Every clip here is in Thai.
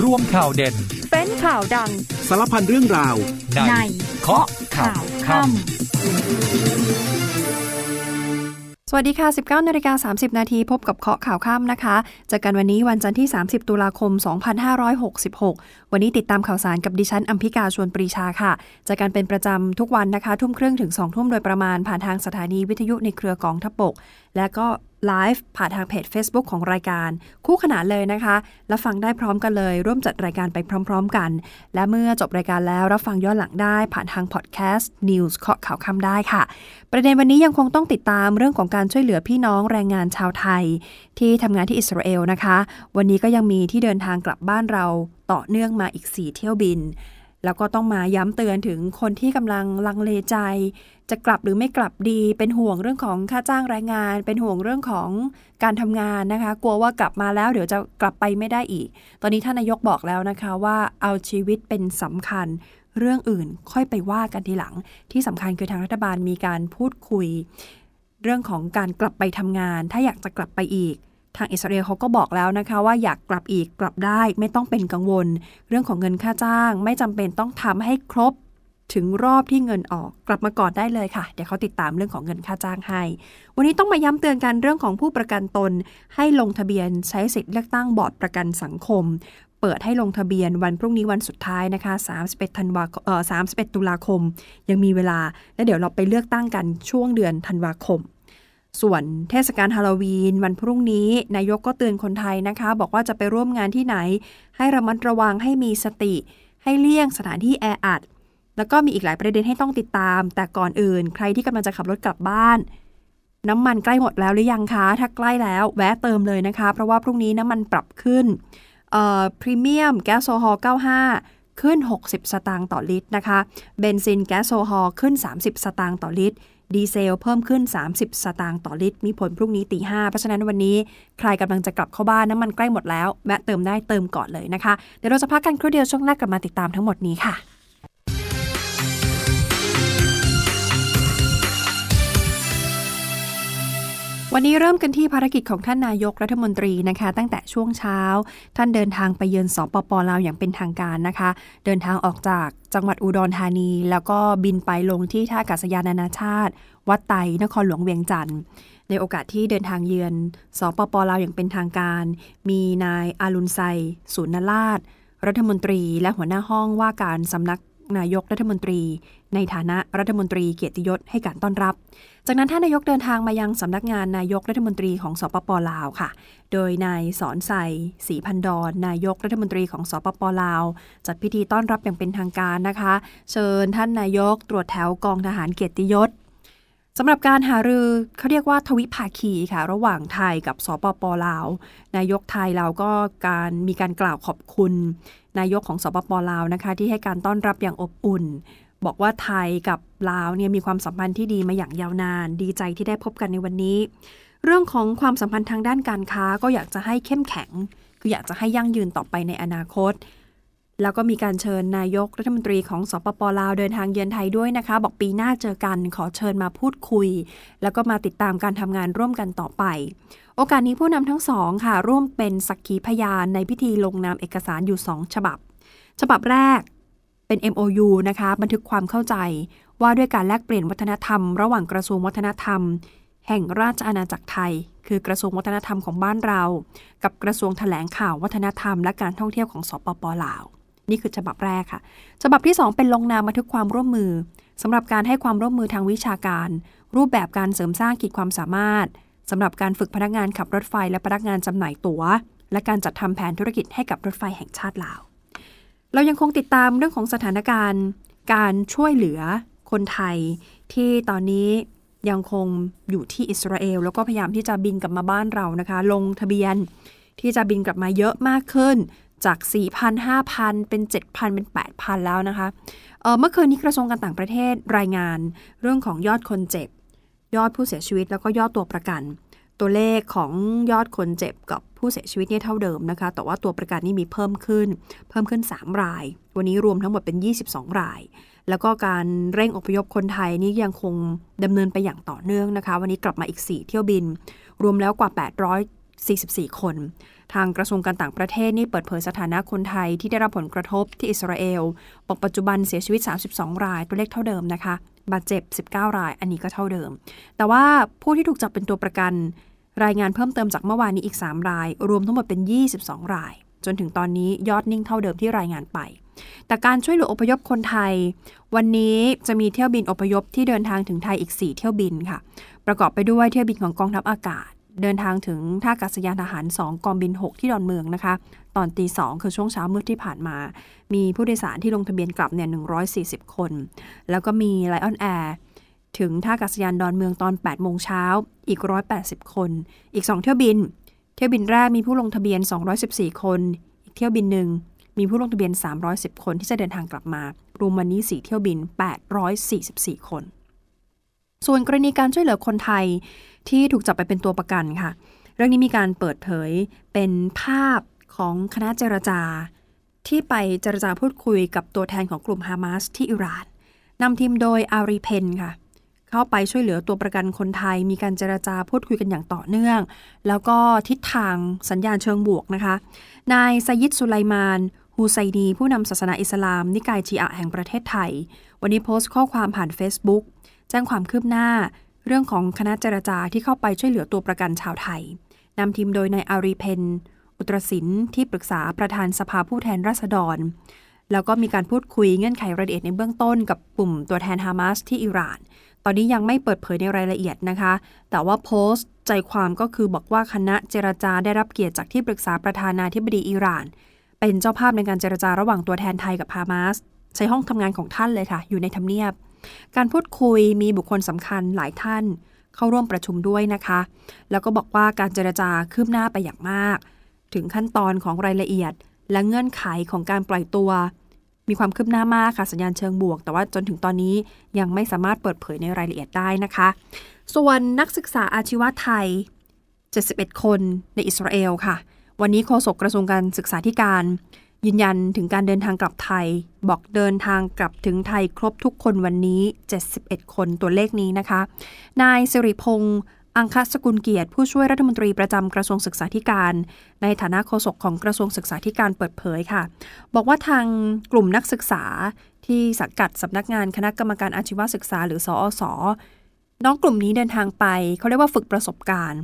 รวมข่าวเด่น เป็นข่าวดัง สารพันเรื่องราว ในเคาะข่าวค่ำสวัสดีค่ะ 19นาฬิกา30 นาทีพบกับเคาะข่าวค่ำนะคะเจอกันวันนี้วันจันทร์ที่ 30 ตุลาคม 2566 วันนี้ติดตามข่าวสารกับดิฉันอัมพิกาชวนปรีชาค่ะเจอกันเป็นประจำทุกวันนะคะ ทุ่มครึ่งถึง 2 ทุ่มโดยประมาณผ่านทางสถานีวิทยุในเครือกองทัพบกและก็ ไลฟ์ผ่านทางเพจ Facebook ของรายการ คู่ขนานเลยนะคะ และฟังได้พร้อมกันเลย ร่วมจัดรายการไปพร้อม ๆ กัน และเมื่อจบรายการแล้วรับฟังย้อนหลังได้ผ่านทางพอดแคสต์ News เคาะข่าวคำได้ค่ะ ประเด็นวันนี้ยังคงต้องติดตามเรื่องของการช่วยเหลือพี่น้องแรงงานชาวไทย ที่ทำงานที่อิสราเอลนะคะ วันนี้ก็ยังมีที่เดินทางกลับบ้านเราต่อเนื่องมาอีก 4 เที่ยวบิน แล้วก็ต้องมาย้ำเตือนถึงคนที่กำลังลังเลใจ จะกลับหรือไม่กลับดี เป็นห่วงเรื่องของค่าจ้างแรงงาน เป็นห่วงเรื่องของการทำงานนะคะ กลัวว่ากลับมาแล้วเดี๋ยวจะกลับไปไม่ได้อีก ตอนนี้ท่านนายกบอกแล้วนะคะว่าเอาชีวิตเป็นสำคัญ เรื่องอื่นค่อยไปว่ากันทีหลัง ที่สำคัญคือทางรัฐบาลมีการพูดคุย เรื่องของการกลับไปทำงาน ถ้าอยากจะกลับไปอีก ทางอิสราเอลเขาก็บอกแล้วนะคะ ว่าอยากกลับอีกกลับได้ไม่ต้องเป็นกังวล เรื่องของเงินค่าจ้าง ไม่จำเป็นต้องทำให้ครบถึงรอบที่เงินออกกลับมาก่อนได้เลยค่ะ เดี๋ยวเขาติดตามเรื่องของเงินค่าจ้างให้ วันนี้ต้องมาย้ำเตือนกันเรื่องของผู้ประกันตน ให้ลงทะเบียนใช้สิทธิ์เลือกตั้งบอร์ดประกันสังคม เปิดให้ลงทะเบียนวันพรุ่งนี้วันสุดท้ายนะคะ 31 ธันวาเอ่อ31 ตุลาคม ยังมีเวลา และเดี๋ยวเราไปเลือกตั้งกันช่วงเดือนธันวาคม ส่วนเทศกาลฮาโลวีน วันพรุ่งนี้ นายกก็เตือนคนไทยนะคะ บอกว่าจะไปร่วมงานที่ไหน ให้ระมัดระวังให้มีสติ ให้เลี่ยงสถานที่แออัด แล้วก็มีอีกหลายประเด็นให้ต้องติดตาม แต่ก่อนอื่น ใครที่กำลังจะขับรถกลับบ้าน น้ำมันใกล้หมดแล้วหรือยังคะ ถ้าใกล้แล้วแวะเติมเลยนะคะ เพราะว่าพรุ่งนี้น้ำมันปรับขึ้นเอ่อพรีเมียมแก๊สโซฮอล์95ขึ้น 60 สตางค์ต่อลิตรนะคะ เบนซินแก๊สโซฮอล์ขึ้น 30 สตางค์ต่อลิตร ดีเซลเพิ่มขึ้น 30 สตางค์ต่อลิตร มีผลพรุ่งนี้ตีห้าเพราะฉะนั้นวันนี้ใครกำลังจะกลับเข้าบ้านน้ำมันใกล้หมดแล้วแวะเติมได้เติมก่อนเลยนะคะ เดี๋ยวเราจะพักกันครู่เดียวช่วงหน้ากลับมาติดตามทั้งหมดนี้ค่ะ วันนี้เริ่มกันที่ภารกิจของท่านนายกรัฐมนตรีนะคะ ตั้งแต่ช่วงเช้า ท่านเดินทางไปเยือนสปปลาวอย่างเป็นทางการนะคะ เดินทางออกจากจังหวัดอุดรธานี แล้วก็บินไปลงที่ท่าอากาศยานนานาชาติ วัดไตนครหลวงเวียงจันทร์ในโอกาสที่เดินทางเยือนสปปลาวอย่างเป็นทางการ มีนายอารุณไซศูนนราช รัฐมนตรี และหัวหน้าห้องว่าการสำนักนายกรัฐมนตรี ในฐานะรัฐมนตรีเกียรติยศให้การต้อนรับ จากนั้นท่านนายกเดินทางมายังสำนักงานนายกรัฐมนตรีของสปปลาวค่ะ โดยนายสอนใสศรีพันดอนนายกรัฐมนตรีของสปปลาว จัดพิธีต้อนรับอย่างเป็นทางการนะคะ เชิญท่านนายกตรวจแถวกองทหารเกียรติยศสำหรับการหารือเขาเรียกว่าทวิภาคีค่ะ ระหว่างไทยกับสปปลาว นายกไทยเราก็การมีการกล่าวขอบคุณ นายกของสปปลาวนะคะ ที่ให้การต้อนรับอย่างอบอุ่น บอกว่าไทยกับ ลาวเนี่ยมีความสัมพันธ์ที่ดีมาอย่างยาวนาน ดีใจที่ได้พบกันในวันนี้ เรื่องของความสัมพันธ์ทางด้านการค้าก็อยากจะให้เข้มแข็ง คืออยากจะให้ยั่งยืนต่อไปในอนาคต แล้วก็มีการเชิญนายกรัฐมนตรีของสปปลาวเดินทางเยือนไทยด้วยนะคะ บอกปีหน้าเจอกันขอเชิญมาพูดคุย แล้วก็มาติดตามการทำงานร่วมกันต่อไป โอกาสนี้ผู้นำทั้งสองค่ะร่วมเป็นสักขีพยานในพิธีลงนามเอกสารอยู่ 2 ฉบับ ฉบับแรกเป็น MOU นะคะ บันทึกความเข้าใจ ว่าด้วยการแลกเปลี่ยนวัฒนธรรม ระหว่างกระทรวงวัฒนธรรม แห่งราชอาณาจักรไทย คือกระทรวงวัฒนธรรมของบ้านเรา กับกระทรวงแถลงข่าววัฒนธรรม และการท่องเที่ยวของสปปลาว นี่คือฉบับแรกค่ะ ฉบับที่ 2 เป็นลงนามบันทึกความร่วมมือสำหรับการให้ความร่วมมือทางวิชาการ รูปแบบการเสริมสร้างขีดความสามารถสำหรับการฝึกพนักงานขับรถไฟ และพนักงานจำหน่ายตั๋ว และการจัดทำแผนธุรกิจให้กับรถไฟแห่งชาติลาว เรายังคงติดตามเรื่องของสถานการณ์การช่วยเหลือ คนไทยที่ตอนนี้ยังคงอยู่ที่อิสราเอล แล้วก็พยายามที่จะบินกลับมาบ้านเรานะคะ ลงทะเบียนที่จะบินกลับมาเยอะมากขึ้นจาก 4,000 5,000 เป็น 7,000 เป็น 8,000 แล้วนะคะเเมื่อคืนนี้กระทรวงการต่างประเทศรายงานเรื่องของยอดคนเจ็บ ยอดผู้เสียชีวิตแล้วก็ยอดตัวประกัน ตัวเลขของยอดคนเจ็บกับผู้เสียชีวิตเนี่ยเท่าเดิมนะคะ แต่ว่าตัวประกันนี่มีเพิ่มขึ้น เพิ่มขึ้น 3 ราย วันนี้รวมทั้งหมดเป็น 22 ราย แล้วก็การเร่งอพยพคนไทยนี่ยังคงดำเนินไปอย่างต่อเนื่องนะคะ วันนี้กลับมาอีก 4 เที่ยวบิน รวมแล้วกว่า44 คน ทางกระทรวงการต่างประเทศนี่เปิดเผยสถานะคนไทยที่ได้รับผลกระทบที่อิสราเอลบอกปัจจุบันเสียชีวิต 32 ราย ตัวเลขเท่าเดิมนะคะบาดเจ็บ 19 ราย อันนี้ก็เท่าเดิม แต่ว่าผู้ที่ถูกจับเป็นตัวประกัน รายงานเพิ่มเติมจากเมื่อวานนี้อีก 3 ราย รวมทั้งหมดเป็น 22 ราย จนถึงตอนนี้ยอดนิ่งเท่าเดิมที่รายงานไป แต่การช่วยเหลืออพยพคนไทย วันนี้จะมีเที่ยวบินอพยพที่เดินทางถึงไทยอีก 4 เที่ยวบินค่ะ ประกอบไปด้วยเที่ยวบินของกองทัพอากาศ เดินทางถึงท่าอากาศยานทหาร 2 กองบิน 6 ที่ดอนเมืองนะคะ ตอนตีสองคือช่วงเช้ามืดที่ผ่านมา มีผู้โดยสารที่ลงทะเบียนกลับเนี่ย140 คน แล้วก็มี Lion Air ถึงท่าอากาศยานดอนเมืองตอน 8 โมงเช้า อีก 180 คน อีก 2 เที่ยวบิน เที่ยวบินแรกมีผู้ลงทะเบียน 214 คน อีกเที่ยวบินหนึ่งมีผู้ลงทะเบียน 310 คนที่จะเดินทางกลับมา รวมวันนี้ 4 เที่ยวบิน 844 คน ส่วนกรณีการช่วยเหลือคนไทยที่ถูกจับไปเป็นตัวประกันค่ะ เรื่องนี้มีการเปิดเผยเป็นภาพของคณะเจรจา ที่ไปเจรจาพูดคุยกับตัวแทนของกลุ่มฮามาสที่อิหร่านนำทีมโดยอารีเพ็ญค่ะ เข้าไปช่วยเหลือตัวประกันคนไทย มีการเจรจาพูดคุยกันอย่างต่อเนื่อง แล้วก็ทิศทางสัญญาณเชิงบวกนะคะ นายไซยิดสุไลมานฮูซัยนี ผู้นำศาสนาอิสลาม นิกายชีอะแห่งประเทศไทย วันนี้โพสต์ข้อความผ่าน Facebook แจ้งความคืบหน้า เรื่องของคณะเจรจาที่เข้าไปช่วยเหลือตัวประกันชาวไทยนำทีมโดยนายอารีเพ็ญอุตรสินธุ์ที่ปรึกษาประธานสภาผู้แทนราษฎร แล้วก็มีการพูดคุยเงื่อนไขรายละเอียดในเบื้องต้นกับกลุ่มตัวแทนฮามาสที่อิหร่าน ตอนนี้ยังไม่เปิดเผยในรายละเอียดนะคะ แต่ว่าโพสต์ใจความก็คือบอกว่าคณะเจรจาได้รับเกียรติจากที่ปรึกษาประธานาธิบดีอิหร่าน เป็นเจ้าภาพในการเจรจาระหว่างตัวแทนไทยกับฮามาสใช้ห้องทำงานของท่านเลยค่ะ อยู่ในทำเนียบ การพูดคุยมีบุคคลสำคัญหลายท่าน เข้าร่วมประชุมด้วยนะคะ แล้วก็บอกว่าการเจรจาคืบหน้าไปอย่างมาก ถึงขั้นตอนของรายละเอียด และเงื่อนไขของการปล่อยตัว มีความคืบหน้ามากค่ะสัญญาณเชิงบวก แต่ว่าจนถึงตอนนี้ยังไม่สามารถเปิดเผยในรายละเอียดได้นะคะ ส่วนนักศึกษาอาชีวะไทย 71 คนในอิสราเอลค่ะ วันนี้โฆษกกระทรวงการศึกษาธิการ ยืนยันถึงการเดินทางกลับไทย บอกเดินทางกลับถึงไทยครบทุกคนวันนี้ 71 คนตัวเลขนี้นะคะ นายสิริพงษ์ อังคสกุลเกียรติผู้ช่วยรัฐมนตรีประจำกระทรวงศึกษาธิการ ในฐานะโฆษกของกระทรวงศึกษาธิการเปิดเผยค่ะ บอกว่าทางกลุ่มนักศึกษาที่สังกัดสำนักงานคณะกรรมการอาชีวศึกษา หรือสอสน้องกลุ่มนี้เดินทางไป เขาเรียกว่าฝึกประสบการณ์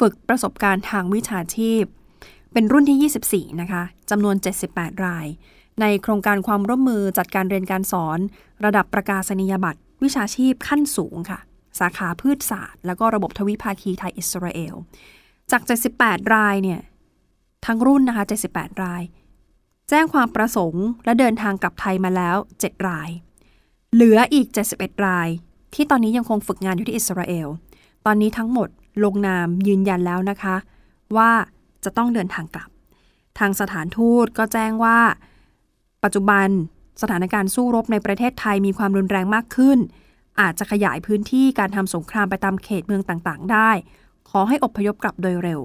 ฝึกประสบการณ์ทางวิชาชีพ เป็นรุ่นที่ 24 นะคะจำนวน 78 ราย ในโครงการความร่วมมือจัดการเรียนการสอน ระดับประกาศนียบัตรวิชาชีพขั้นสูงค่ะ สาขาพืชศาสตร์ แล้วก็ระบบทวิภาคีไทยอิสราเอล จาก 78 รายเนี่ยทั้งรุ่นนะคะ 78 ราย แจ้งความประสงค์และเดินทางกลับไทยมาแล้ว 7 ราย เหลืออีก 71 ราย ที่ตอนนี้ยังคงฝึกงานอยู่ที่อิสราเอล ตอนนี้ทั้งหมดลงนามยืนยันแล้วนะคะ ว่าจะต้องเดินทางกลับ ทางสถานทูตก็แจ้งว่า ปัจจุบันสถานการณ์สู้รบในประเทศไทยมีความรุนแรงมากขึ้น อาจจะขยายพื้นที่การทำสงครามไปตามเขตเมืองต่างๆ ได้ ขอให้อพยพกลับโดยเร็ว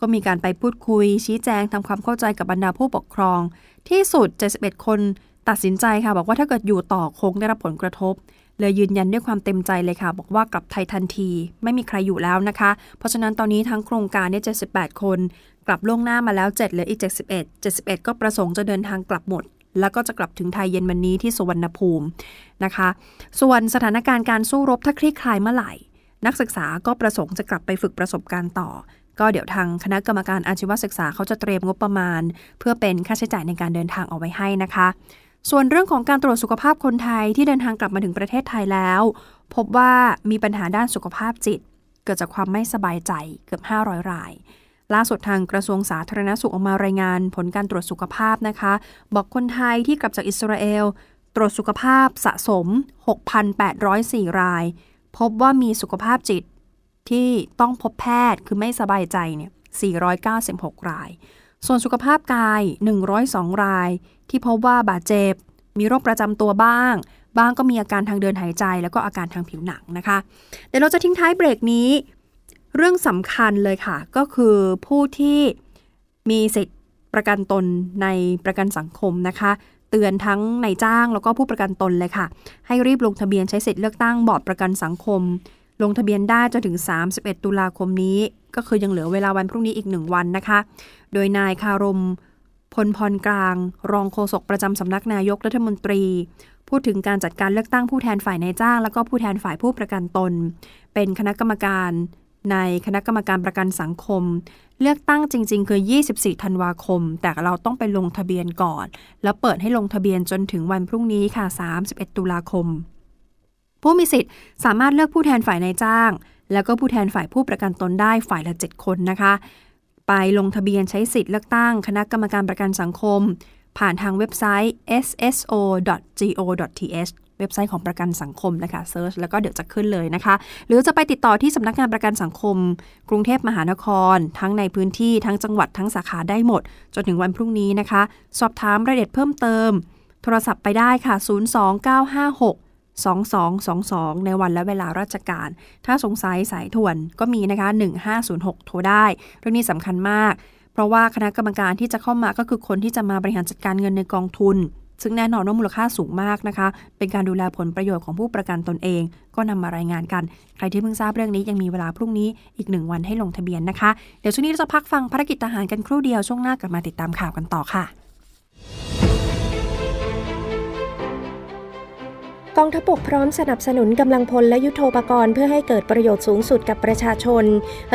ก็มีการไปพูดคุย ชี้แจงทำความเข้าใจกับบรรดาผู้ปกครอง ที่สุด 71 คนตัดสินใจค่ะ บอกว่าถ้าเกิดอยู่ต่อคงได้รับผลกระทบเลยยืนยันด้วยความเต็มใจเลยค่ะ บอกว่ากลับไทยทันที ไม่มีใครอยู่แล้วนะคะ เพราะฉะนั้นตอนนี้ทั้งโครงการเนี่ย78 คน กลับล่วงหน้ามาแล้ว 7 เหลืออีก 71 71 ก็ประสงค์จะเดินทางกลับหมด แล้วก็จะกลับถึงไทยเย็นวันนี้ที่สุวรรณภูมินะคะ ส่วนสถานการณ์การสู้รบถ้าคลี่คลายเมื่อไหร่ นักศึกษาก็ประสงค์จะกลับไปฝึกประสบการณ์ต่อ ก็เดี๋ยวทางคณะกรรมการอาชีวศึกษาเขาจะเตรียมงบประมาณ เพื่อเป็นค่าใช้จ่ายในการเดินทางเอาไว้ให้นะคะ ส่วนเรื่องของการตรวจสุขภาพคนไทยที่เดินทางกลับมาถึงประเทศไทยแล้ว พบว่ามีปัญหาด้านสุขภาพจิต เกิดจากความไม่สบายใจเกือบ 500 ราย ล่าสุดทางกระทรวงสาธารณสุขออกมารายงานผลการตรวจสุขภาพนะคะ บอกคนไทยที่กลับจากอิสราเอล ตรวจสุขภาพสะสม 6,804 ราย พบว่ามีสุขภาพจิตที่ต้องพบแพทย์คือไม่สบายใจเนี่ย 496 ราย ส่วนสุขภาพกาย 102 ราย ที่พบว่าบาดเจ็บ มีโรคประจำตัวบ้าง บ้างก็มีอาการทางเดินหายใจ แล้วก็อาการทางผิวหนังนะคะ เดี๋ยวเราจะทิ้งท้ายเบรกนี้ เรื่องสำคัญเลยค่ะ ก็คือผู้ที่มีสิทธิประกันตนในประกันสังคมนะคะ เตือนทั้งนายจ้างแล้วก็ผู้ประกันตนเลยค่ะ ให้รีบลงทะเบียนใช้สิทธิเลือกตั้งบอร์ดประกันสังคม ลงทะเบียนได้จนถึง 31 ตุลาคมนี้ ก็คือยังเหลือเวลาวันพรุ่งนี้อีกหนึ่งวันนะคะ โดยนายคารมพลพรกลาง รองโฆษกประจำสำนักนายกรัฐมนตรี พูดถึงการจัดการเลือกตั้งผู้แทนฝ่ายนายจ้าง แล้วก็ผู้แทนฝ่ายผู้ประกันตน เป็นคณะกรรมการ ในคณะกรรมการประกันสังคม เลือกตั้งจริง ๆ คือ 24 ธันวาคม แต่เราต้องไปลงทะเบียนก่อน แล้วเปิดให้ลงทะเบียนจนถึงวันพรุ่งนี้ค่ะ 31 ตุลาคม ผู้มีสิทธิ์สามารถเลือกผู้แทนฝ่ายนายจ้าง แล้วก็ผู้แทนฝ่ายผู้ประกันตนได้ฝ่ายละ 7 คนนะคะ ไปลงทะเบียนใช้สิทธิ์เลือกตั้งคณะกรรมการประกันสังคม ผ่านทางเว็บไซต์ sso.go.th เว็บไซต์ของประกันสังคมนะคะเซิร์ชแล้วก็เดี๋ยวจะขึ้นเลยนะคะ หรือจะไปติดต่อที่สำนักงานประกันสังคม กรุงเทพมหานคร ทั้งในพื้นที่ทั้งจังหวัดทั้งสาขาได้หมด จนถึงวันพรุ่งนี้นะคะ สอบถามรายละเอียดเพิ่มเติม โทรศัพท์ไปได้ค่ะ 02956 2222 ในวันและเวลาราชการ ถ้าสงสัยสายถ่วนก็มีนะคะ 1506 โทรได้ เรื่องนี้สำคัญมาก เพราะว่าคณะกรรมการที่จะเข้ามาก็คือคนที่จะมาบริหารจัดการเงินในกองทุน ซึ่งแน่นอนว่ามูลค่าสูงมากนะคะ เป็นการดูแลผลประโยชน์ของผู้ประกันตนเอง ก็นำมารายงานกัน ใครที่เพิ่งทราบเรื่องนี้ยังมีเวลาพรุ่งนี้อีกหนึ่งวันให้ลงทะเบียนนะคะ เดี๋ยวช่วงนี้เราจะพักฟังภารกิจทหารกันครู่เดียวช่วงหน้ากลับมาติดตามข่าวกันต่อค่ะ กองทัพบกพร้อมสนับสนุนกำลังพลและยุโทโธปกรณ์เพื่อให้เกิดประโยชน์สูงสุดกับประชาชน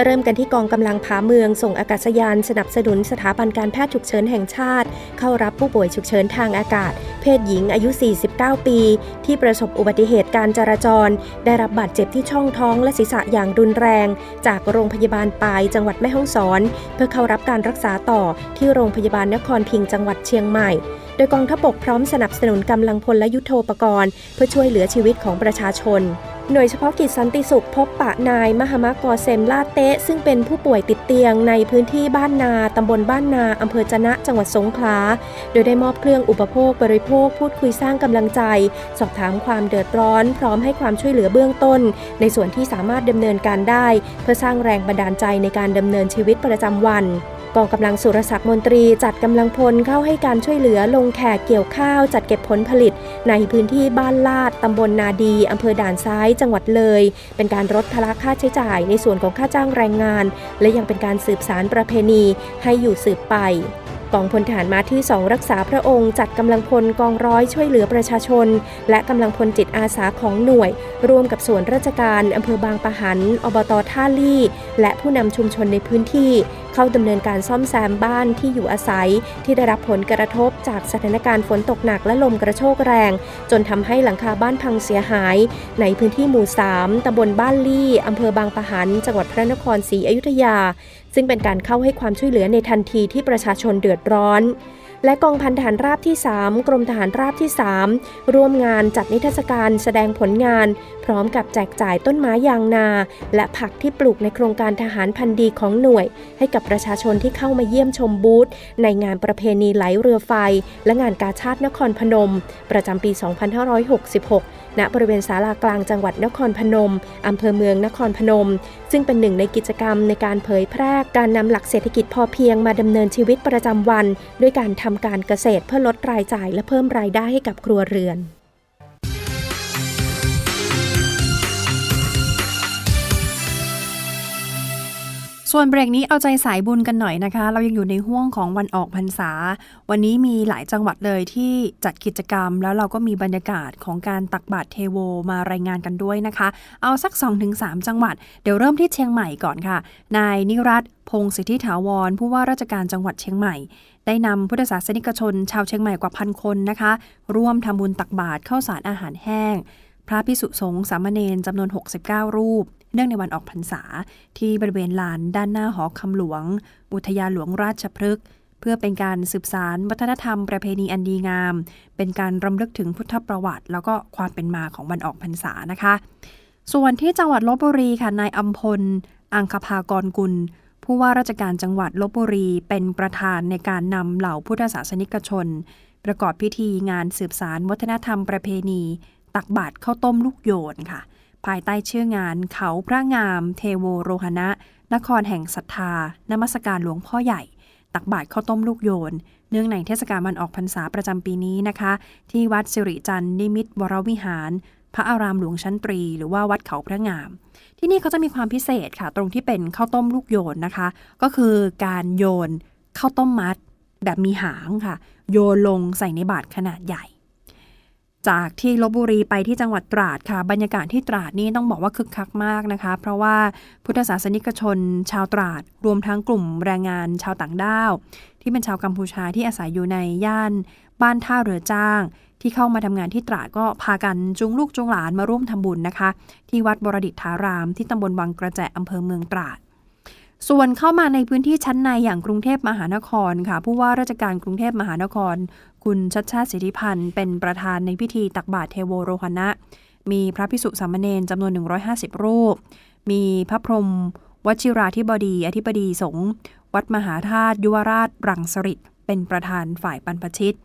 เริ่มกันที่กองกำลังผาเมือง ส่งอากาศยาน สนับสนุนสถาบันการแพทย์ฉุกเฉินแห่งชาติ เข้ารับผู้ป่วยฉุกเฉินทางอากาศ เพศหญิงอายุ 49 ปี ที่ประสบอุบัติเหตุการจราจร ได้รับบาดเจ็บที่ช่องท้องและศีรษะอย่างรุนแรง จากโรงพยาบาลปายจังหวัดแม่ฮ่องสอน เพื่อเข้ารับการรักษาต่อที่โรงพยาบาลนครพิงจังหวัดเชียงใหม่ โดยกองทัพบกพร้อมสนับสนุนกำลังพลและยุโทโธปกรณ์ เพื่อช่วยเหลือชีวิตของประชาชน หน่วยเฉพาะกิจสันติสุขพบปะนายมหามากอเซมลาเตะ ซึ่งเป็นผู้ป่วยติดเตียงในพื้นที่บ้านนาตำบลบ้านนาอำเภอจะนะจังหวัดสงขลา โดยได้มอบเครื่องอุปโภคบริโภค พูดคุยสร้างกำลังใจ สอบถามความเดือดร้อน พร้อมให้ความช่วยเหลือเบื้องต้น ในส่วนที่สามารถดำเนินการได้ เพื่อสร้างแรงบันดาลใจในการดำเนินชีวิตประจำวัน กองกำลังสุรศักดิ์มนตรีจัดกำลังพลเข้าให้การช่วยเหลือลงแขกเกี่ยวข้าวจัดเก็บผลผลิต ในพื้นที่บ้านลาดตำบลนาดีอำเภอด่านซ้ายจังหวัดเลย เป็นการลดภาระค่าใช้จ่ายในส่วนของค่าจ้างแรงงาน และยังเป็นการสืบสารประเพณีให้อยู่สืบไป กองพลทหารมาที่ 2 รักษาพระองค์ จัดกำลังพลกองร้อยช่วยเหลือประชาชน และกำลังพลจิตอาสาของหน่วย ร่วมกับส่วนราชการอำเภอบางปะหัน อบตท่าลี่ และผู้นำชุมชนในพื้นที่ เข้าดำเนินการซ่อมแซมบ้านที่อยู่อาศัย ที่ได้รับผลกระทบจากสถานการณ์ฝนตกหนักและลมกระโชกแรง จนทำให้หลังคาบ้านพังเสียหาย ในพื้นที่หมู่ 3ตำบลบ้านลี่อำเภอบางปะหัน จังหวัดพระนครศรีอยุธยา ซึ่งเป็นการเข้าให้ความช่วยเหลือในทันทีที่ประชาชนเดือดร้อนและกองพันทหารราบที่ 3 กรมทหารราบที่ 3 ร่วมงานจัดนิทรรศการแสดงผลงาน พร้อมกับแจกจ่ายต้นไม้ยางนา และผักที่ปลูกในโครงการทหารพันธุ์ดีของหน่วย ให้กับประชาชนที่เข้ามาเยี่ยมชมบูธ ในงานประเพณีไหลเรือไฟ และงานกาชาตินครพนม ประจำปี 2566 ณบริเวณศาลากลางจังหวัดนครพนม อำเภอเมืองนครพนม ซึ่งเป็นหนึ่งในกิจกรรมในการเผยแพร่การนำหลักเศรษฐกิจพอเพียงมาดำเนินชีวิตประจำวัน ด้วยการทำการเกษตรเพื่อลดรายจ่ายและเพิ่มรายได้ให้กับครัวเรือน ส่วนเบรกนี้เอาใจสายบุญกันหน่อยนะคะ เรายังอยู่ในห่วงของวันออกพรรษา วันนี้มีหลายจังหวัดเลยที่จัดกิจกรรม แล้วเราก็มีบรรยากาศของการตักบาตรเทโวมารายงานกันด้วยนะคะ เอาสัก 2-3 จังหวัด เดี๋ยวเริ่มที่เชียงใหม่ก่อนค่ะ นายนิรัตพงศิทธิถาวร ผู้ว่าราชการจังหวัดเชียงใหม่ ได้นำพุทธศาสนิกชน ชาวเชียงใหม่กว่าพันคนนะคะ ร่วมทำบุญตักบาตรข้าวสารอาหารแห้ง พระพิสุสงฆ์สามเณรจำนวน 69 รูป เนื่องในวันออกพรรษา ที่บริเวณลานด้านหน้าหอคำหลวง อุทยานหลวงราชพฤกษ์เพื่อเป็นการสืบสารวัฒนธรรมประเพณีอันดีงาม เป็นการรำลึกถึงพุทธประวัติ แล้วก็ความเป็นมาของวันออกพรรษานะคะ ส่วนที่จังหวัดลบบุรีค่ะนายอัมพล อังคภากรกุลผู้ว่าราชการจังหวัดลบบุรีเป็นประธานในการนำเหล่าพุทธศาสนิกชน ประกอบพิธีงานสืบสารวัฒนธรรมประเพณี ตักบาตรข้าวต้มลูกโยนค่ะ ภายใต้ชื่องานเขาพระงาม เทโวโรหณะ นครแห่งศรัทธานมัสการหลวงพ่อใหญ่ ตักบาตรข้าวต้มลูกโยน เนื่องในเทศกาลวันออกพรรษาประจำปีนี้นะคะ ที่วัดสิริจันทร์นิมิตวรวิหาร พระอารามหลวงชั้นตรี หรือว่าวัดเขาพระงาม ที่นี่เขาจะมีความพิเศษค่ะ ตรงที่เป็นข้าวต้มลูกโยนนะคะ ก็คือการโยนข้าวต้มมัด แบบมีหางค่ะ โยนลงใส่ในบาตรขนาดใหญ่ จากที่ลบบุรีไปที่จังหวัดตราดค่ะ บรรยากาศที่ตราดนี่ต้องบอกว่าคึกคักมากนะคะ เพราะว่าพุทธศาสนิกชน ชาวตราด รวมทั้งกลุ่มแรงงานชาวต่างด้าว ที่เป็นชาวกัมพูชาที่อาศัยอยู่ในย่านบ้านท่าเรือจ้าง ที่เข้ามาทำงานที่ตราดก็พากันจุงลูกจุงหลานมาร่วมทำบุญนะคะ ที่วัดบรดิษฐารามที่ตำบลวังกระแจอำเภอเมืองตราด ส่วนเข้ามาในพื้นที่ชั้นในอย่างกรุงเทพมหานครค่ะ ผู้ว่าราชการกรุงเทพมหานคร คุณชัดชาติสิทธิพันธ์เป็นประธานในพิธีตักบาตรเทโวโรหณะ มีพระพิสุสามเณรจำนวน 150 รูป มีพระพรหมวชิราธิบดี อธิบดีสงฆ์วัดมหาธาตุยุวราชรังสฤษเป็นประธานฝ่ายบรรพชิต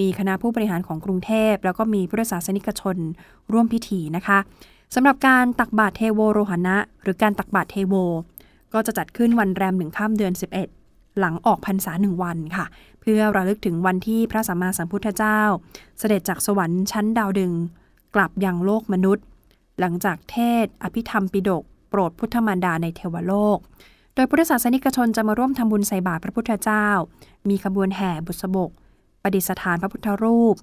มีคณะผู้บริหารของกรุงเทพ แล้วก็มีพุทธศาสนิกชนร่วมพิธีนะคะสำหรับการตักบาตรเทโวโรหณะ หรือการตักบาตรเทโว ก็จะจัดขึ้นวันแรมหนึ่งข้ามเดือน 11 หลังออกพรรษาหนึ่งวันค่ะ เพื่อระลึกถึงวันที่พระสัมมาสัมพุทธเจ้า เสด็จจากสวรรค์ชั้นดาวดึง กลับยังโลกมนุษย์ หลังจากเทศ อภิธรรมปิฎกโปรดพุทธมารดาในเทวโลก โดยพุทธศาสนิกชนจะมาร่วมทำบุญใส่บาตรพระพุทธเจ้า มีขบวนแห่บุษบก ประดิษฐานพระพุทธรูป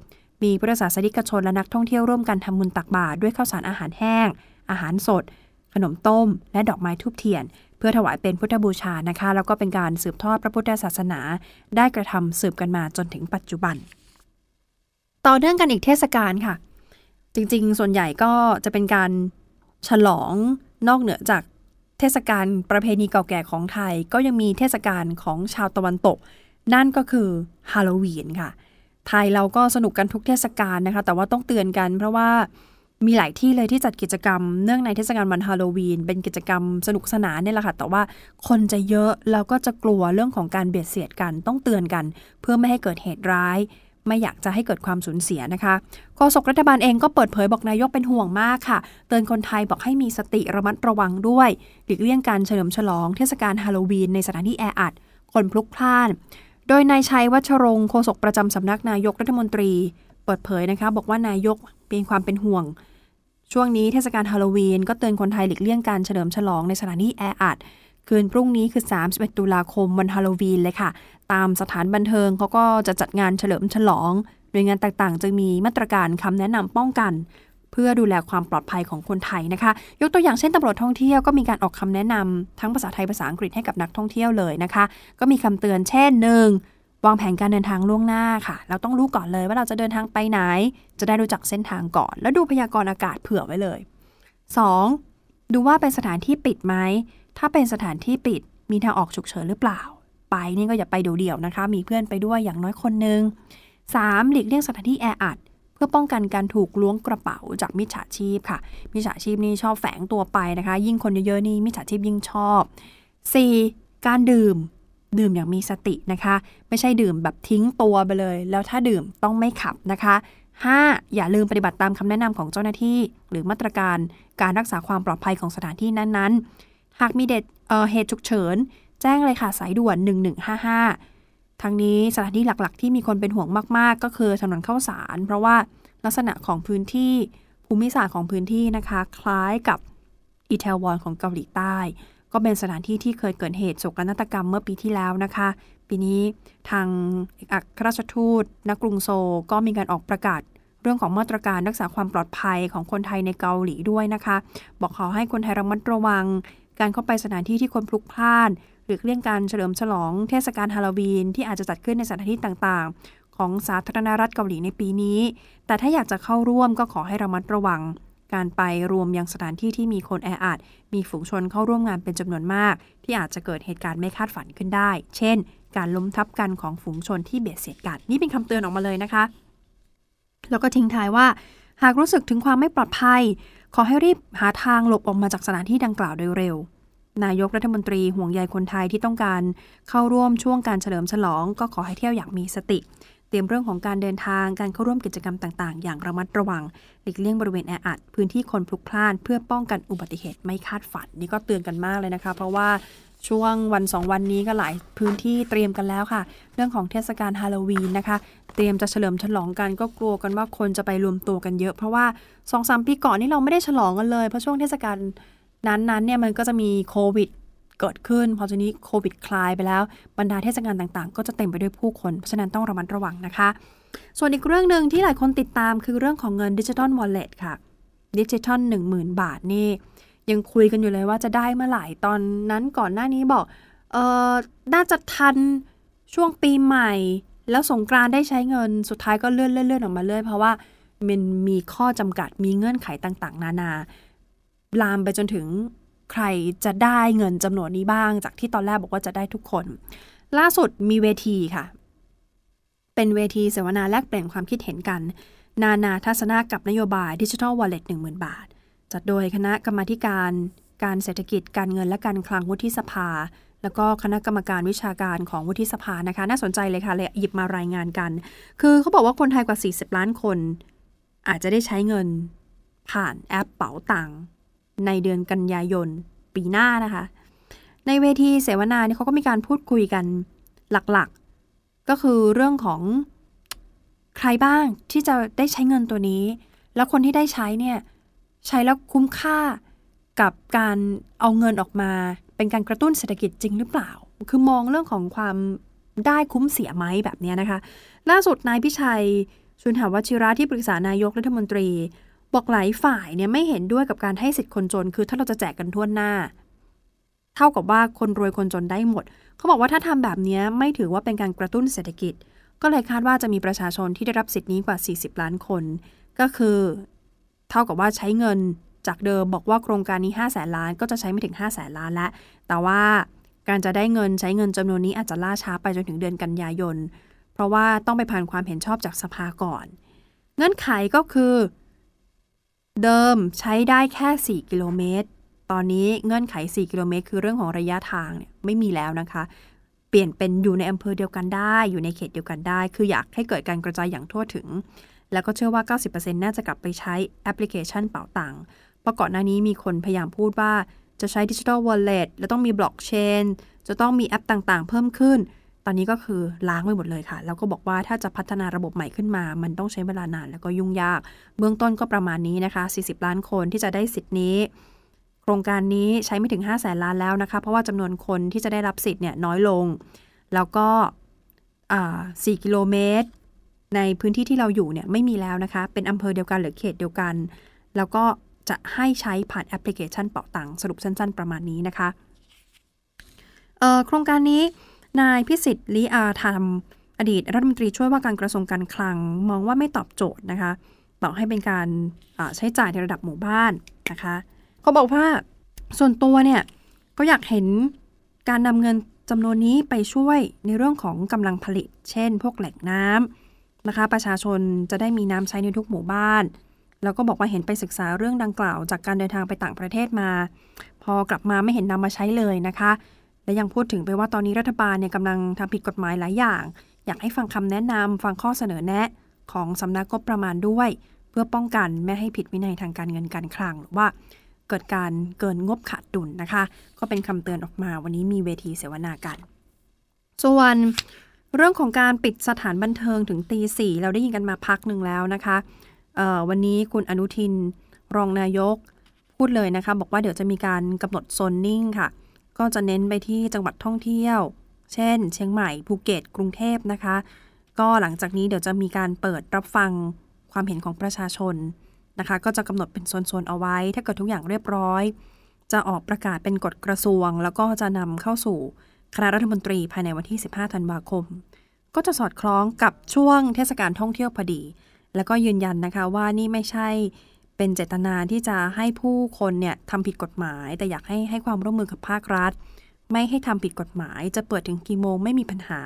มีพุทธศาสนิกชนและนักท่องเที่ยวร่วมกันทำบุญตักบาตรด้วยข้าวสารอาหารแห้ง อาหารสด ขนมต้ม และดอกไม้ทูบเทียน เพื่อถวายเป็นพุทธบูชานะคะ แล้วก็เป็นการสืบทอดพระพุทธศาสนา ได้กระทำสืบกันมาจนถึงปัจจุบัน ต่อเนื่องกันอีกเทศกาลค่ะ จริงๆ ส่วนใหญ่ก็จะเป็นการฉลองนอกเหนือจากเทศกาลประเพณีเก่าแก่ของไทย ก็ยังมีเทศกาลของชาวตะวันตก นั่นก็คือฮาโลวีนค่ะ ไทยเราก็สนุกกันทุกเทศกาลนะคะ แต่ว่าต้องเตือนกันเพราะว่า มีหลายที่เลยที่จัดกิจกรรม เนื่องในเทศกาลวันฮาโลวีน เป็นกิจกรรมสนุกสนานเนี่ยแหละค่ะ แต่ว่าคนจะเยอะแล้วก็จะกลัวเรื่องของการเบียดเสียดกันต้องเตือนกัน เพื่อไม่ให้เกิดเหตุร้าย ไม่อยากจะให้เกิดความสูญเสียนะคะโฆษกรัฐบาลเองก็เปิดเผยบอกนายกเป็นห่วงมากค่ะ เตือนคนไทยบอกให้มีสติระมัดระวังด้วยหลีกเลี่ยงการเฉลิมฉลองเทศกาลฮาโลวีนในสถานที่แออัดคนพลุกพล่าน โดยนายชัยวัชรงค์โฆษกประจำสำนักนายกรัฐมนตรี เปิดเผยนะคะ บอกว่านายกเป็นความเป็นห่วง ช่วงนี้เทศกาลฮาโลวีนก็เตือนคนไทยหลีกเลี่ยงการเฉลิมฉลองในสถานที่แออัดคืนพรุ่งนี้คือ 31 ตุลาคมวันฮาโลวีนเลยค่ะ ตามสถานบันเทิงเขาก็จะจัดงานเฉลิมฉลอง โดยงานต่างๆจะมีมาตรการคำแนะนำป้องกัน เพื่อดูแลความปลอดภัยของคนไทยนะคะ ยกตัวอย่างเช่นตำรวจท่องเที่ยวก็มีการออกคำแนะนำทั้งภาษาไทยภาษาอังกฤษให้กับนักท่องเที่ยวเลยนะคะ ก็มีคำเตือนเช่นหนึ่ง วางแผนการเดินทางล่วงหน้าค่ะ เราต้องรู้ก่อนเลยว่าเราจะเดินทางไปไหน จะได้รู้จักเส้นทางก่อน แล้วดูพยากรณ์อากาศเผื่อไว้เลย 2. ดูว่าเป็นสถานที่ปิดไหม ถ้าเป็นสถานที่ปิด มีทางออกฉุกเฉินหรือเปล่า ไปนี่ก็อย่าไปเดี่ยวๆนะคะ มีเพื่อนไปด้วยอย่างน้อยคนหนึ่ง 3. หลีกเลี่ยงสถานที่แออัด เพื่อป้องกันการถูกล้วงกระเป๋าจากมิจฉาชีพค่ะ มิจฉาชีพนี่ชอบแฝงตัวไปนะคะ ยิ่งคนเยอะๆนี่มิจฉาชีพยิ่งชอบ 4. การดื่ม ดื่มอย่างมีสตินะคะ ไม่ใช่ดื่มแบบทิ้งตัวไปเลย แล้วถ้าดื่มต้องไม่ขับนะคะ 5. อย่าลืมปฏิบัติตามคำแนะนำของเจ้าหน้าที่ หรือมาตรการการรักษาความปลอดภัยของสถานที่นั้นๆ หากมีเด็ดเเหตุฉุกเฉิน แจ้งเลยค่ะสายด่วน 1155ทั้งนี้สถานที่หลักๆ ที่มีคนเป็นห่วงมากๆ ก็คือถนนเข้าสาร เพราะว่าลักษณะของพื้นที่ภูมิศาสตร์ของพื้นที่นะคะ คล้ายกับอิตาลีของเกาหลีใต้ ก็เป็นสถานที่ที่เคยเกิดเหตุโศกนาฏกรรมเมื่อปีที่แล้วนะคะ ปีนี้ทางอัครราชทูตณกรุงโซก็มีการออกประกาศเรื่องของมาตรการรักษาความปลอดภัยของคนไทยในเกาหลีด้วยนะคะ บอกขอให้คนไทยระมัดระวัง การเข้าไปสถานที่ที่คนพลุกพล่าน หรือเลี่ยงการเฉลิมฉลองเทศกาลฮาโลวีนที่อาจจะจัดขึ้นในสถานที่ต่างๆ ของสาธารณรัฐเกาหลีในปีนี้ แต่ถ้าอยากจะเข้าร่วมก็ขอให้ระมัดระวัง การไปรวมยังสถานที่ที่มีคนแออัด มีฝูงชนเข้าร่วมงานเป็นจำนวนมาก ที่อาจจะเกิดเหตุการณ์ไม่คาดฝันขึ้นได้ เช่น การล้มทับกันของฝูงชนที่เบียดเสียดกัน นี่เป็นคำเตือนออกมาเลยนะคะ แล้วก็ทิ้งท้ายว่า หากรู้สึกถึงความไม่ปลอดภัย ขอให้รีบหาทางหลบออกมาจากสถานที่ดังกล่าวโดยเร็วนายกรัฐมนตรีห่วงใยคนไทยที่ต้องการเข้าร่วมช่วงการเฉลิมฉลอง ก็ขอให้เที่ยวอย่างมีสติ เตรียมเรื่องของการเดินทางการเข้าร่วมกิจกรรมต่าง ๆ อย่างระมัดระวังหลีกเลี่ยงบริเวณแออัดพื้นที่คนพลุกพล่าน เพื่อป้องกันอุบัติเหตุไม่คาดฝัน นี่ก็เตือนกันมากเลยนะคะ เพราะว่าช่วงวันสองวันนี้ก็หลายพื้นที่เตรียมกันแล้วค่ะ เรื่องของเทศกาลฮาโลวีนนะคะ เตรียมจะเฉลิมฉลองกันก็กลัวกันว่าคนจะไปรวมตัวกันเยอะ เพราะว่าสองสามปีก่อนนี่เราไม่ได้ฉลองกันเลยเพราะช่วงเทศกาลนั้นๆเนี่ยมันก็จะมีโควิด เกิดขึ้น พอทีนี้โควิดคลายไปแล้ว บรรดาเทศกาลต่างๆ ก็จะเต็มไปด้วยผู้คนเพราะฉะนั้นต้องระมัดระวังนะคะ ส่วนอีกเรื่องหนึ่งที่หลายคนติดตามคือเรื่องของเงินดิจิทัลวอลเล็ตค่ะดิจิทัลหนึ่งหมื่นบาทนี่ ยังคุยกันอยู่เลยว่าจะได้เมื่อไหร่ตอนนั้นก่อนหน้านี้บอกเออน่าจะทันช่วงปีใหม่ แล้วสงกรานได้ใช้เงินสุดท้ายก็เลื่อนเลื่อนออกมาเรื่อยเพราะว่ามันมีข้อจำกัดมีเงื่อนไขต่างๆ นานา ลามไปจนถึง ใครจะได้เงินจำนวนนี้บ้าง จากที่ตอนแรกบอกว่าจะได้ทุกคน ล่าสุดมีเวทีค่ะ เป็นเวทีเสวนาแลกเปลี่ยนความคิดเห็นกัน นานาทัศนะกับนโยบายดิจิทัลวอลเล็ตหนึ่งหมื่นบาท จัดโดยคณะกรรมาการการเศรษฐกิจการเงินและการคลังวุฒิสภา แล้วก็คณะกรรมการวิชาการของวุฒิสภานะคะ น่าสนใจเลยค่ะเลยหยิบมารายงานกัน คือเขาบอกว่าคนไทยกว่า 40 ล้านคน อาจจะได้ใช้เงินผ่านแอปเป๋าตังค์ ในเดือนกันยายนปีหน้านะคะ ในเวทีเสวนาเนี่ยเขาก็มีการพูดคุยกันหลักๆ ก็คือเรื่องของใครบ้างที่จะได้ใช้เงินตัวนี้ แล้วคนที่ได้ใช้เนี่ยใช้แล้วคุ้มค่ากับการเอาเงินออกมา เป็นการกระตุ้นเศรษฐกิจจริงหรือเปล่า คือมองเรื่องของความได้คุ้มเสียไหมแบบนี้นะคะ ล่าสุดนายพิชัยชุนหาวชิระที่ปรึกษานายกรัฐมนตรี บอกหลายฝ่ายเนี่ยไม่เห็นด้วยกับการให้สิทธิ์คนจน คือถ้าเราจะแจกกันทั่วหน้า เท่ากับว่าคนรวยคนจนได้หมด เขาบอกว่าถ้าทำแบบนี้ไม่ถือว่าเป็นการกระตุ้นเศรษฐกิจ ก็เลยคาดว่าจะมีประชาชนที่ได้รับสิทธินี้กว่า 40 ล้านคน ก็คือ เท่ากับว่าใช้เงินจากเดิมบอกว่าโครงการนี้5แสนล้านก็จะใช้ไม่ถึง5แสนล้านแล้วแต่ว่าการจะได้เงินใช้เงินจำนวนนี้อาจจะล่าช้าไปจนถึงเดือนกันยายน เพราะว่าต้องไปผ่านความเห็นชอบจากสภาก่อน เงื่อนไขก็คือ เดิมใช้ได้แค่ 4 กิโลเมตร ตอนนี้เงื่อนไข 4 กิโลเมตร คือเรื่องของระยะทางเนี่ยไม่มีแล้วนะคะ เปลี่ยนเป็นอยู่ในอำเภอเดียวกันได้ อยู่ในเขตเดียวกันได้ คืออยากให้เกิดการกระจายอย่างทั่วถึง แล้วก็เชื่อว่า 90%น่าจะกลับไปใช้แอปพลิเคชันเป๋าตังค์เพราะก่อนหน้านี้มีคนพยายามพูดว่าจะใช้ดิจิทัลวอลเล็ตแล้วต้องมีบล็อกเชน จะต้องมีแอปต่างๆ เพิ่มขึ้น ตอนนี้ก็คือล้างไปหมดเลยค่ะ แล้วก็บอกว่าถ้าจะพัฒนาระบบใหม่ขึ้นมา มันต้องใช้เวลานานแล้วก็ยุ่งยาก เบื้องต้นก็ประมาณนี้นะคะ 40 ล้านคนที่จะได้สิทธิ์นี้ โครงการนี้ใช้ไม่ถึง5แสนล้านแล้วนะคะ เพราะว่าจำนวนคนที่จะได้รับสิทธิ์เนี่ยน้อยลง แล้วก็ 4 กิโลเมตร ในพื้นที่ที่เราอยู่เนี่ยไม่มีแล้วนะคะ เป็นอำเภอเดียวกันหรือเขตเดียวกัน แล้วก็จะให้ใช้ผ่านแอปพลิเคชันเป๋าตังสรุปสั้น ๆ ประมาณนี้นะคะโครงการนี้ นายพิสิทธิ์ลีอาธรรม อดีตรัฐมนตรีช่วยว่าการกระทรวงการคลัง มองว่าไม่ตอบโจทย์นะคะต่อให้เป็นการใช้จ่ายในระดับหมู่บ้านนะคะเขาบอกว่าส่วนตัวเนี่ยก็อยากเห็นการนำเงินจำนวนนี้ไปช่วยในเรื่องของกำลังผลิต เช่น พวกแหล่งน้ำนะคะ ประชาชนจะได้มีน้ำใช้ในทุกหมู่บ้าน แล้วก็บอกว่าเห็นไปศึกษาเรื่องดังกล่าว จากการเดินทางไปต่างประเทศมา พอกลับมาไม่เห็นนำมาใช้เลยนะคะ และยังพูดถึงไปว่าตอนนี้รัฐบาลเนี่ยกำลังทำผิดกฎหมายหลายอย่าง อยากให้ฟังคำแนะนำฟังข้อเสนอแนะ ของสำนักงบประมาณด้วย เพื่อป้องกันไม่ให้ผิดวินัยทางการเงินการคลัง หรือว่าเกิดการเกินงบขาดดุลนนะคะ ก็เป็นคำเตือนออกมาวันนี้มีเวทีเสวนากัน ส่วนเรื่องของการปิดสถานบันเทิงถึงตีสี่เราได้ยินกันมาพักหนึ่งแล้วนะคะวันนี้คุณอนุทินรองนายกพูดเลยนะคะ บอกว่าเดี๋ยวจะมีการกำหนดโซนนิ่งค่ะ ก็จะเน้นไปที่จังหวัดท่องเที่ยว เช่น เชียงใหม่ภูเก็ตกรุงเทพนะคะ ก็หลังจากนี้เดี๋ยวจะมีการเปิดรับฟังความเห็นของประชาชนนะคะ ก็จะกำหนดเป็นโซนๆเอาไว้ ถ้าเกิดทุกอย่างเรียบร้อย จะออกประกาศเป็นกฎกระทรวง แล้วก็จะนำเข้าสู่คณะรัฐมนตรีภายในวันที่ 15 ธันวาคม ก็จะสอดคล้องกับช่วงเทศกาลท่องเที่ยวพอดี แล้วก็ยืนยันนะคะว่านี่ไม่ใช่ เป็นเจตนาที่จะให้ผู้คนเนี่ยทำผิดกฎหมาย แต่อยากให้ให้ความร่วมมือกับภาครัฐ ไม่ให้ทำผิดกฎหมาย จะเปิดถึงกี่โมงไม่มีปัญหา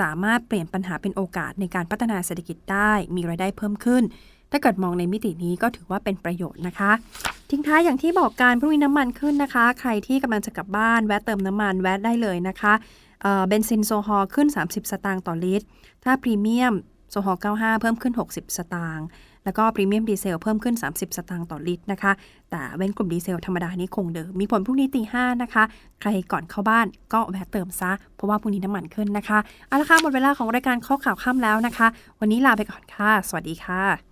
สามารถเปลี่ยนปัญหาเป็นโอกาสในการพัฒนาเศรษฐกิจได้ มีรายได้เพิ่มขึ้น ถ้าเกิดมองในมิตินี้ก็ถือว่าเป็นประโยชน์นะคะทิ้งท้ายอย่างที่บอกการพรุ่งนี้น้ำมันขึ้นนะคะ ใครที่กำลังจะกลับบ้านแวะเติมน้ำมันแวะได้เลยนะคะเเบนซินโซฮอลขึ้น 30 สตางค์ต่อลิตร ถ้าพรีเมียมโซฮอล95 เพิ่มขึ้น 60 สตางค์ แล้วก็พรีเมียมดีเซลเพิ่มขึ้น 30 สตางค์ต่อลิตรนะคะ แต่เว้นกลุ่มดีเซลธรรมดานี้คงเดิม มีผลพรุ่งนี้ตีห้านะคะ ใครก่อนเข้าบ้านก็แวะเติมซะ เพราะว่าพรุ่งนี้น้ำมันขึ้นนะคะ เอาละค่ะหมดเวลาของรายการเคาะข่าวค่ำแล้วนะคะ วันนี้ลาไปก่อนค่ะ สวัสดีค่ะ